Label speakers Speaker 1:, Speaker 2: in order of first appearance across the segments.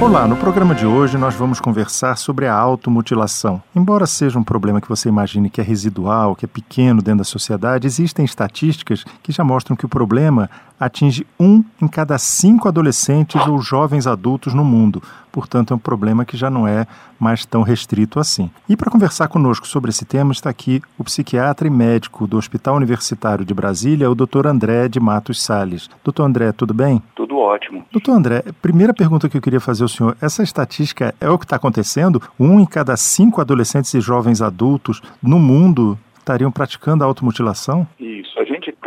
Speaker 1: Olá, no programa de hoje nós vamos conversar sobre a automutilação. Embora seja um problema que você imagine que é residual, que é pequeno dentro da sociedade, existem estatísticas que já mostram que o problema atinge um em cada cinco adolescentes ou jovens adultos no mundo. Portanto, é um problema que já não é mais tão restrito assim. E para conversar conosco sobre esse tema está aqui o psiquiatra e médico do Hospital Universitário de Brasília, o Dr. André de Matos Sales. Doutor André, tudo bem?
Speaker 2: Tudo ótimo.
Speaker 1: Doutor André, primeira pergunta que eu queria fazer ao senhor: essa estatística é o que está acontecendo? Um em cada cinco adolescentes e jovens adultos no mundo estariam praticando a automutilação?
Speaker 2: Isso.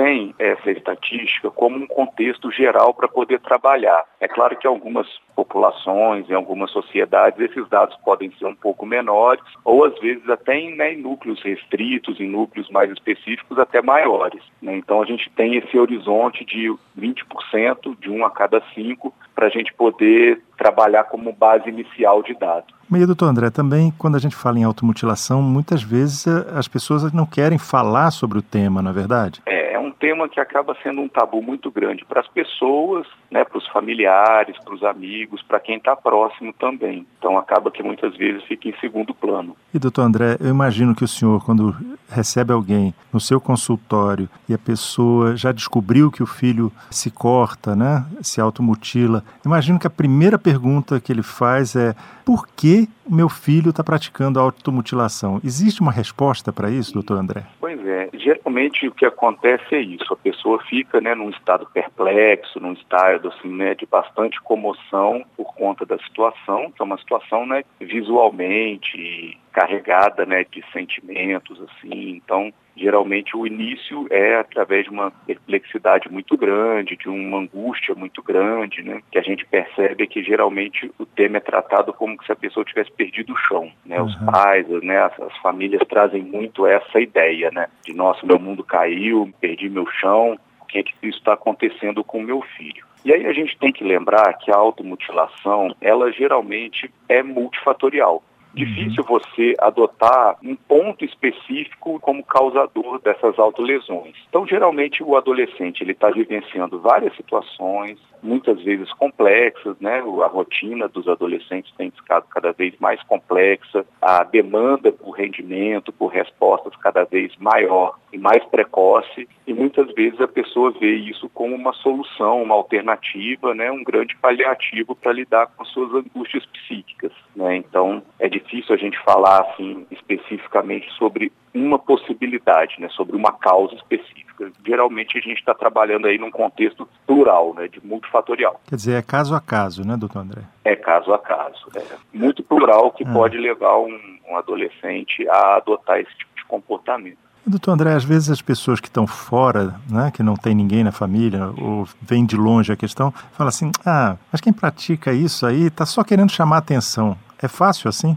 Speaker 2: Tem essa estatística como um contexto geral para poder trabalhar. É claro que algumas populações, em algumas sociedades, esses dados podem ser um pouco menores, ou às vezes até em, né, em núcleos restritos, em núcleos mais específicos, até maiores. Né? Então a gente tem esse horizonte de 20%, de um a cada cinco, para a gente poder trabalhar como base inicial de dados.
Speaker 1: E, doutor André, também quando a gente fala em automutilação, muitas vezes eh, as pessoas não querem falar sobre o tema, não é verdade?
Speaker 2: É, tema que acaba sendo um tabu muito grande para as pessoas, né, para os familiares, para os amigos, para quem está próximo também. Então acaba que muitas vezes fica em segundo plano.
Speaker 1: E doutor André, eu imagino que o senhor, quando recebe alguém no seu consultório e a pessoa já descobriu que o filho se corta, né, se automutila, imagino que a primeira pergunta que ele faz é por que meu filho está praticando automutilação? Existe uma resposta para isso, doutor André?
Speaker 2: Pois é, geralmente o que acontece é isso, a pessoa fica né, num estado perplexo, num estado assim, né, de bastante comoção por conta da situação, que é uma situação né, visualmente carregada né, de sentimentos, assim, então geralmente o início é através de uma perplexidade muito grande, de uma angústia muito grande, né? Que a gente percebe que geralmente o tema é tratado como se a pessoa tivesse perdido o chão, né? Uhum. Os pais, né? As, as, famílias trazem muito essa ideia, né? De nossa, meu mundo caiu, perdi meu chão, o que é que isso está acontecendo com o meu filho? E aí a gente tem que lembrar que a automutilação, ela geralmente é multifatorial. Difícil você adotar um ponto específico como causador dessas autolesões. Então, geralmente, o adolescente ele está vivenciando várias situações, muitas vezes complexas, né? A rotina dos adolescentes tem ficado cada vez mais complexa, a demanda por rendimento, por respostas cada vez maior e mais precoce, e muitas vezes a pessoa vê isso como uma solução, uma alternativa, né? Um grande paliativo para lidar com as suas angústias psíquicas, né? Então, é difícil a gente falar assim especificamente sobre uma possibilidade, né, sobre uma causa específica. Geralmente a gente está trabalhando aí num contexto plural, né, de multifatorial.
Speaker 1: Quer dizer, é caso a caso, né, doutor André?
Speaker 2: É caso a caso. É muito plural que é. pode levar um, um adolescente a adotar esse tipo de comportamento.
Speaker 1: Doutor André, às vezes as pessoas que estão fora, né, que não tem ninguém na família, ou vêm de longe a questão, falam assim, ah, mas quem pratica isso aí está só querendo chamar atenção. É fácil assim?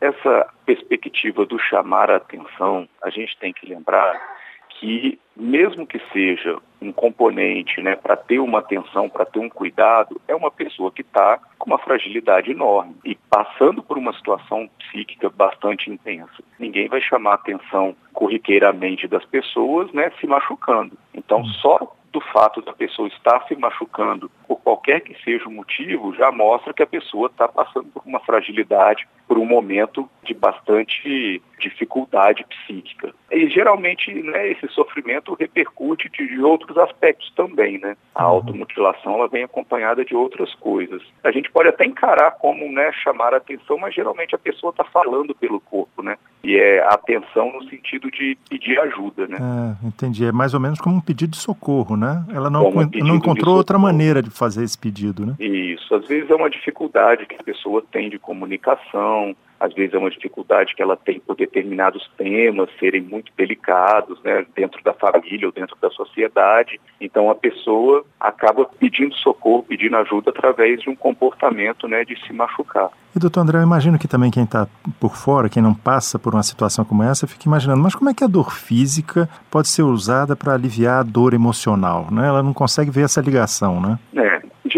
Speaker 2: Essa perspectiva do chamar a atenção, a gente tem que lembrar que, mesmo que seja um componente né, para ter uma atenção, para ter um cuidado, é uma pessoa que está com uma fragilidade enorme e passando por uma situação psíquica bastante intensa. Ninguém vai chamar a atenção corriqueiramente das pessoas né, se machucando. Então, só do fato da pessoa estar se machucando, por qualquer que seja o motivo, já mostra que a pessoa está passando por uma fragilidade, por um momento de bastante dificuldade psíquica. E geralmente né, esse sofrimento repercute de outros aspectos também. Né? A uhum. automutilação ela vem acompanhada de outras coisas. A gente pode até encarar como né, chamar a atenção, mas geralmente a pessoa está falando pelo corpo. Né? E é atenção no sentido de pedir ajuda. Né?
Speaker 1: É, entendi. É mais ou menos como um pedido de socorro. Né? Ela não, não encontrou outra maneira de fazer esse pedido. Né?
Speaker 2: Isso. Às vezes é uma dificuldade que a pessoa tem de comunicação, às vezes é uma dificuldade que ela tem por determinados temas serem muito delicados, né, dentro da família ou dentro da sociedade. Então a pessoa acaba pedindo socorro, pedindo ajuda através de um comportamento, né, de se machucar.
Speaker 1: E doutor André, eu imagino que também quem está por fora, quem não passa por uma situação como essa, fica imaginando, mas como é que a dor física pode ser usada para aliviar a dor emocional, né? Ela não consegue ver essa ligação, né?
Speaker 2: É,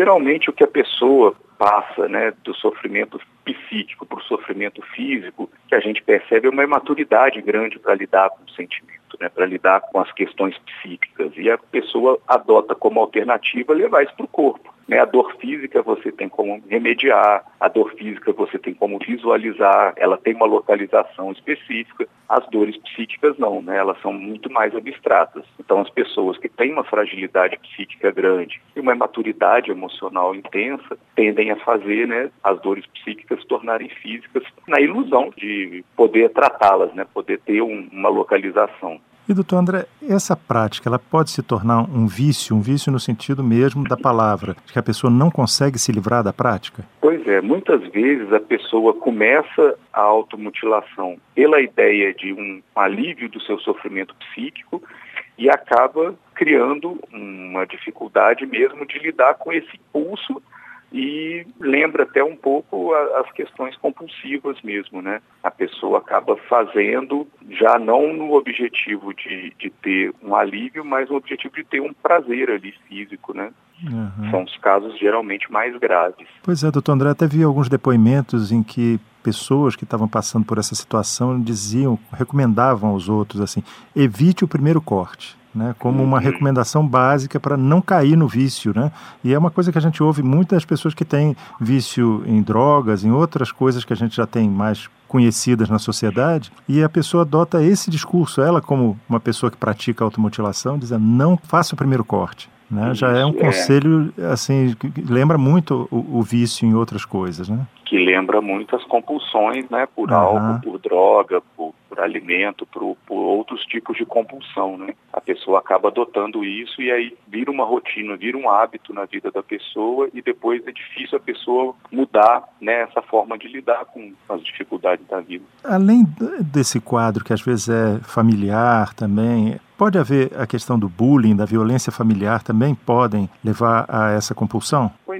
Speaker 2: geralmente o que a pessoa passa né, do sofrimento psíquico para o sofrimento físico, que a gente percebe é uma imaturidade grande para lidar com o sentimento, né, para lidar com as questões psíquicas. E a pessoa adota como alternativa levar isso para o corpo. Né? A dor física você tem como remediar, a dor física você tem como visualizar, ela tem uma localização específica. As dores psíquicas não, né? elas são muito mais abstratas. Então as pessoas que têm uma fragilidade psíquica grande e uma maturidade emocional intensa tendem a fazer né, as dores psíquicas se tornarem físicas na ilusão de poder tratá-las, né, poder ter um, uma localização.
Speaker 1: E, doutor André, essa prática, ela pode se tornar um vício, um vício no sentido mesmo da palavra, de que a pessoa não consegue se livrar da prática?
Speaker 2: Pois é, muitas vezes a pessoa começa a automutilação pela ideia de um alívio do seu sofrimento psíquico e acaba criando uma dificuldade mesmo de lidar com esse impulso e lembra até um pouco as questões compulsivas mesmo, né? A pessoa acaba fazendo já não no objetivo de, de ter um alívio, mas no objetivo de ter um prazer ali físico, né? Uhum. São os casos geralmente mais graves.
Speaker 1: Pois é, doutor André, até vi alguns depoimentos em que pessoas que estavam passando por essa situação diziam, recomendavam aos outros assim, evite o primeiro corte né, como uma uhum. recomendação básica para não cair no vício, né? E é uma coisa que a gente ouve muitas pessoas que têm vício em drogas, em outras coisas que a gente já tem mais conhecidas na sociedade, e a pessoa adota esse discurso, ela como uma pessoa que pratica automutilação, dizendo não faça o primeiro corte. Né? Já é um é. conselho assim que lembra muito o, o, vício em outras coisas, né?
Speaker 2: Que lembra muito as compulsões, né? Por uhum. álcool, por droga, por, por alimento, por, por, outros tipos de compulsão, né? A pessoa acaba adotando isso e aí vira uma rotina, vira um hábito na vida da pessoa e depois é difícil a pessoa mudar, né? Essa forma de lidar com as dificuldades da vida.
Speaker 1: Além desse quadro que às vezes é familiar também, Pode haver a questão do bullying, da violência familiar também podem levar a essa compulsão?
Speaker 2: Pois.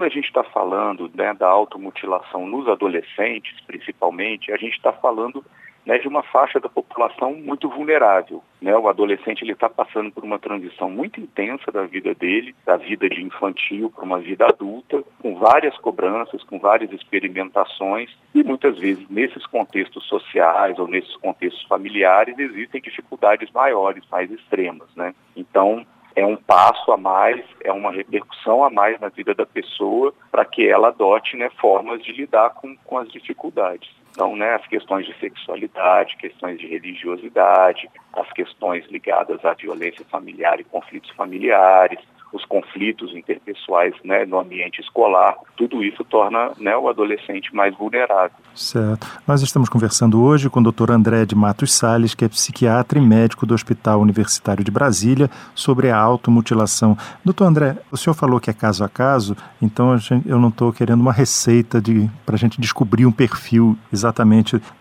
Speaker 2: Quando a gente está falando né, da automutilação nos adolescentes, principalmente, a gente está falando né, de uma faixa da população muito vulnerável. Né? O adolescente está passando por uma transição muito intensa da vida dele, da vida de infantil para uma vida adulta, com várias cobranças, com várias experimentações e muitas vezes nesses contextos sociais ou nesses contextos familiares existem dificuldades maiores, mais extremas, né? Então é um passo a mais, é uma repercussão a mais na vida da pessoa para que ela adote né, formas de lidar com, com as dificuldades. Então, né, as questões de sexualidade, questões de religiosidade, as questões ligadas à violência familiar e conflitos familiares, os conflitos interpessoais né, no ambiente escolar, tudo isso torna né, o adolescente mais vulnerável.
Speaker 1: Certo. Nós estamos conversando hoje com o Dr. André de Matos Sales, que é psiquiatra e médico do Hospital Universitário de Brasília, sobre a automutilação. Doutor André, o senhor falou que é caso a caso, então eu não estou querendo uma receita para a gente descobrir um perfil exatamente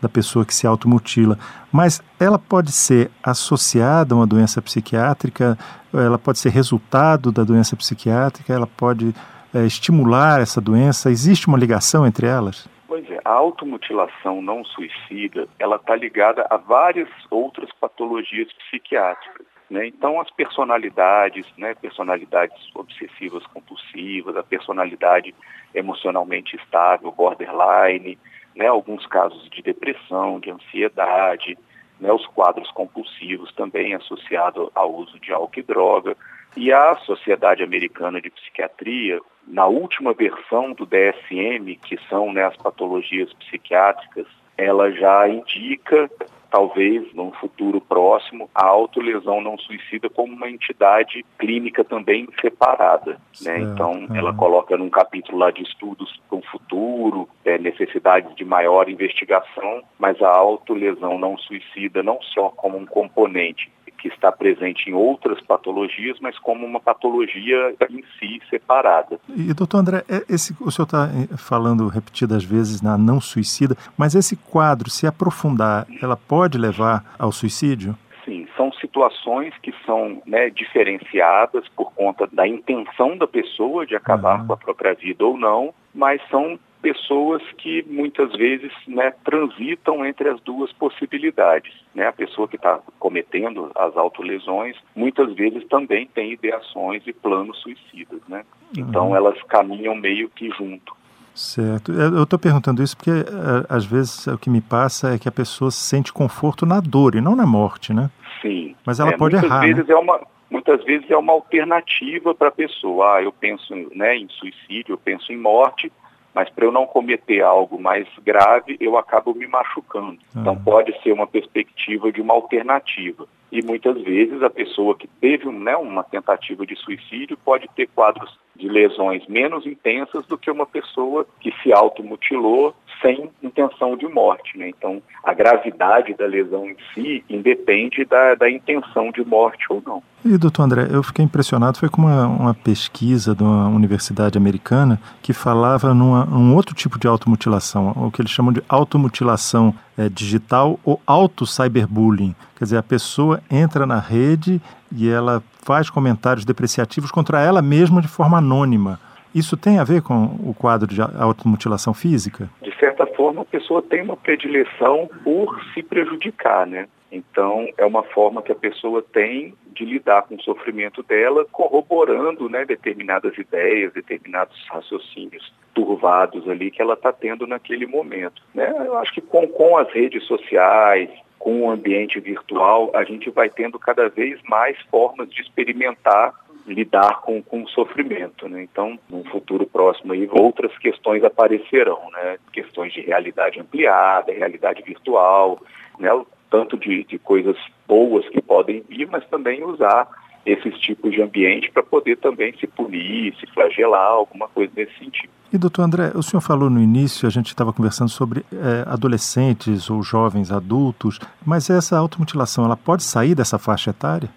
Speaker 1: da pessoa que se automutila, mas ela pode ser associada a uma doença psiquiátrica ela pode ser resultado da doença psiquiátrica, ela pode é, estimular essa doença? Existe uma ligação entre elas?
Speaker 2: Pois é, a automutilação não suicida, ela está ligada a várias outras patologias psiquiátricas. Né? Então, as personalidades, né, personalidades obsessivas compulsivas, a personalidade emocionalmente estável, borderline, né, alguns casos de depressão, de ansiedade, né, os quadros compulsivos também associados ao uso de álcool e droga. E a Sociedade Americana de Psiquiatria, na última versão do DSM, que são né, as patologias psiquiátricas, ela já indica talvez, num futuro próximo, a autolesão não suicida como uma entidade clínica também separada. Né? Então, uhum. ela coloca num capítulo lá de estudos para o futuro, é, necessidades de maior investigação, mas a autolesão não suicida não só como um componente que está presente em outras patologias, mas como uma patologia em si separada.
Speaker 1: E, doutor André, é, esse, o senhor está eh, falando repetidas vezes na não suicida, mas esse quadro, se aprofundar, ela pode levar ao suicídio?
Speaker 2: Sim, são situações que são né, diferenciadas por conta da intenção da pessoa de acabar uhum. com a própria vida ou não, mas são pessoas que muitas vezes né, transitam entre as duas possibilidades. Né? A pessoa que está cometendo as autolesões muitas vezes também tem ideações e planos suicidas. Né? Então uhum. elas caminham meio que junto.
Speaker 1: Certo. Eu estou perguntando isso porque, eh, às vezes, o que me passa é que a pessoa sente conforto na dor e não na morte, né?
Speaker 2: Sim.
Speaker 1: Mas ela é, pode
Speaker 2: muitas
Speaker 1: errar.
Speaker 2: Vezes
Speaker 1: né?
Speaker 2: é uma, muitas vezes é uma alternativa para a pessoa. Ah, eu penso né, em suicídio, eu penso em morte, mas para eu não cometer algo mais grave, eu acabo me machucando. Ah. Então pode ser uma perspectiva de uma alternativa. E muitas vezes a pessoa que teve né, uma tentativa de suicídio pode ter quadros de lesões menos intensas do que uma pessoa que se automutilou sem intenção de morte. Né? Então, a gravidade da lesão em si independe da, da intenção de morte ou não.
Speaker 1: E, doutor André, eu fiquei impressionado, foi com uma, uma pesquisa de uma universidade americana que falava num outro tipo de automutilação, o que eles chamam de automutilação é, digital ou auto-cyberbullying. Quer dizer, a pessoa entra na rede e ela faz comentários depreciativos contra ela mesma de forma anônima. Isso tem a ver com o quadro de automutilação física?
Speaker 2: De certa forma, a pessoa tem uma predileção por se prejudicar, né? Então, é uma forma que a pessoa tem de lidar com o sofrimento dela, corroborando né, determinadas ideias, determinados raciocínios turvados ali que ela está tendo naquele momento. Né? Eu acho que com, com as redes sociais, com o ambiente virtual, a gente vai tendo cada vez mais formas de experimentar lidar com, com o sofrimento. Né? Então, no futuro próximo, aí, outras questões aparecerão, né? questões de realidade ampliada, realidade virtual, né? tanto de, de coisas boas que podem vir, mas também usar esses tipos de ambiente para poder também se punir, se flagelar, alguma coisa nesse sentido.
Speaker 1: E doutor André, o senhor falou no início, a gente estava conversando sobre é, adolescentes ou jovens adultos, mas essa automutilação, ela pode sair dessa faixa etária?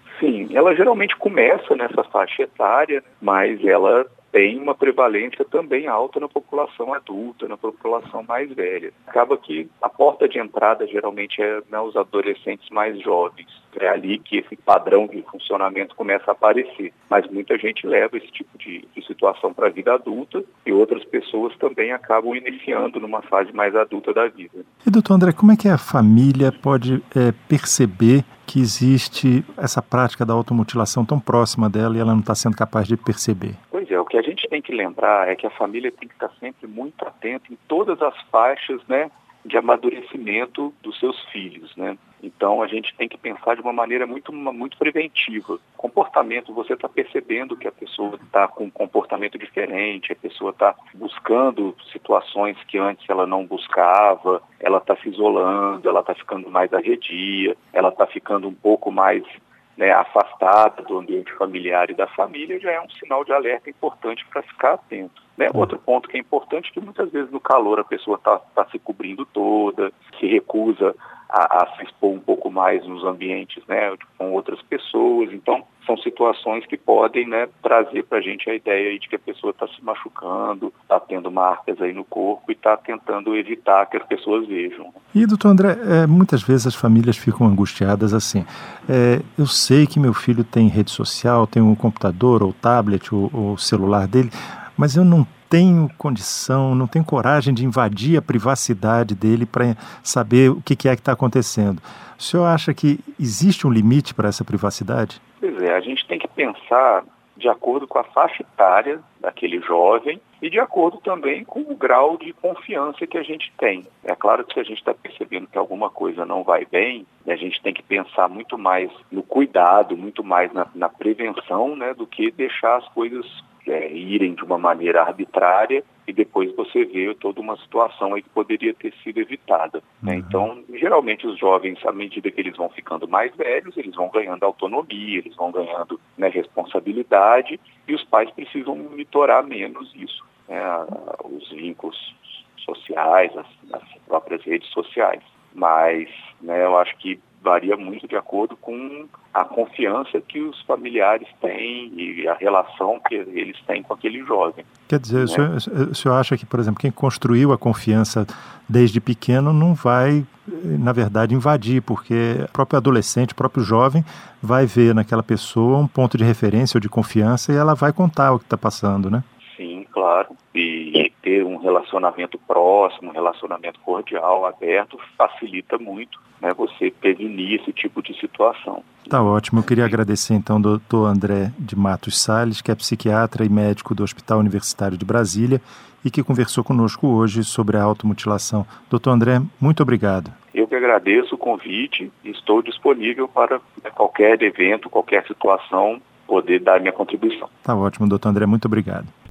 Speaker 2: Ela geralmente começa nessa faixa etária, mas ela tem uma prevalência também alta na população adulta, na população mais velha. Acaba que a porta de entrada geralmente é né, os adolescentes mais jovens. É ali que esse padrão de funcionamento começa a aparecer. Mas muita gente leva esse tipo de, de situação para a vida adulta e outras pessoas também acabam iniciando numa fase mais adulta da vida.
Speaker 1: E doutor André, como é que a família pode é, perceber que existe essa prática da automutilação tão próxima dela e ela não está sendo capaz de perceber?
Speaker 2: Tem que lembrar é que a família tem que estar sempre muito atenta em todas as faixas né, de amadurecimento dos seus filhos. Né? Então a gente tem que pensar de uma maneira muito, muito preventiva. Comportamento, você está percebendo que a pessoa está com um comportamento diferente, a pessoa está buscando situações que antes ela não buscava, ela está se isolando, ela está ficando mais arredia, ela está ficando um pouco mais né, afastada do ambiente familiar e da família, já é um sinal de alerta importante para ficar atento. Né? Outro ponto que é importante é que muitas vezes no calor a pessoa está tá se cobrindo toda, se recusa a, a, se expor um pouco mais nos ambientes né, com outras pessoas. Então, são situações que podem né, trazer para a gente a ideia de que a pessoa está se machucando, está tendo marcas aí no corpo e está tentando evitar que as pessoas vejam.
Speaker 1: E, doutor André, é, muitas vezes as famílias ficam angustiadas assim. É, eu sei que meu filho tem rede social, tem um computador ou tablet ou, ou celular dele, mas eu não tenho condição, não tenho coragem de invadir a privacidade dele para saber o que, é que está acontecendo. O senhor acha que existe um limite para essa privacidade?
Speaker 2: Pois é, a gente tem que pensar de acordo com a faixa etária daquele jovem e de acordo também com o grau de confiança que a gente tem. É claro que se a gente está percebendo que alguma coisa não vai bem, a gente tem que pensar muito mais no cuidado, muito mais na, na prevenção, né, do que deixar as coisas é, irem de uma maneira arbitrária e depois você vê toda uma situação aí que poderia ter sido evitada. Né? Uhum. Então, geralmente os jovens, à medida que eles vão ficando mais velhos, eles vão ganhando autonomia, eles vão ganhando né, responsabilidade e os pais precisam monitorar menos isso, né, os vínculos sociais, as, as próprias redes sociais. Mas né, eu acho que varia muito de acordo com a confiança que os familiares têm e a relação que eles têm com aquele jovem.
Speaker 1: Quer dizer, né? o, senhor, o senhor acha que, por exemplo, quem construiu a confiança desde pequeno não vai, na verdade, invadir, porque o próprio adolescente, o próprio jovem, vai ver naquela pessoa um ponto de referência ou de confiança e ela vai contar o que está passando, né?
Speaker 2: Claro. e ter um relacionamento próximo, um relacionamento cordial, aberto, facilita muito né, você prevenir esse tipo de situação.
Speaker 1: Tá ótimo. Eu queria agradecer então ao doutor André de Matos Sales, que é psiquiatra e médico do Hospital Universitário de Brasília e que conversou conosco hoje sobre a automutilação. Doutor André, muito obrigado.
Speaker 2: Eu que agradeço o convite e estou disponível para né, qualquer evento, qualquer situação, poder dar minha contribuição.
Speaker 1: Tá ótimo, doutor André, muito obrigado.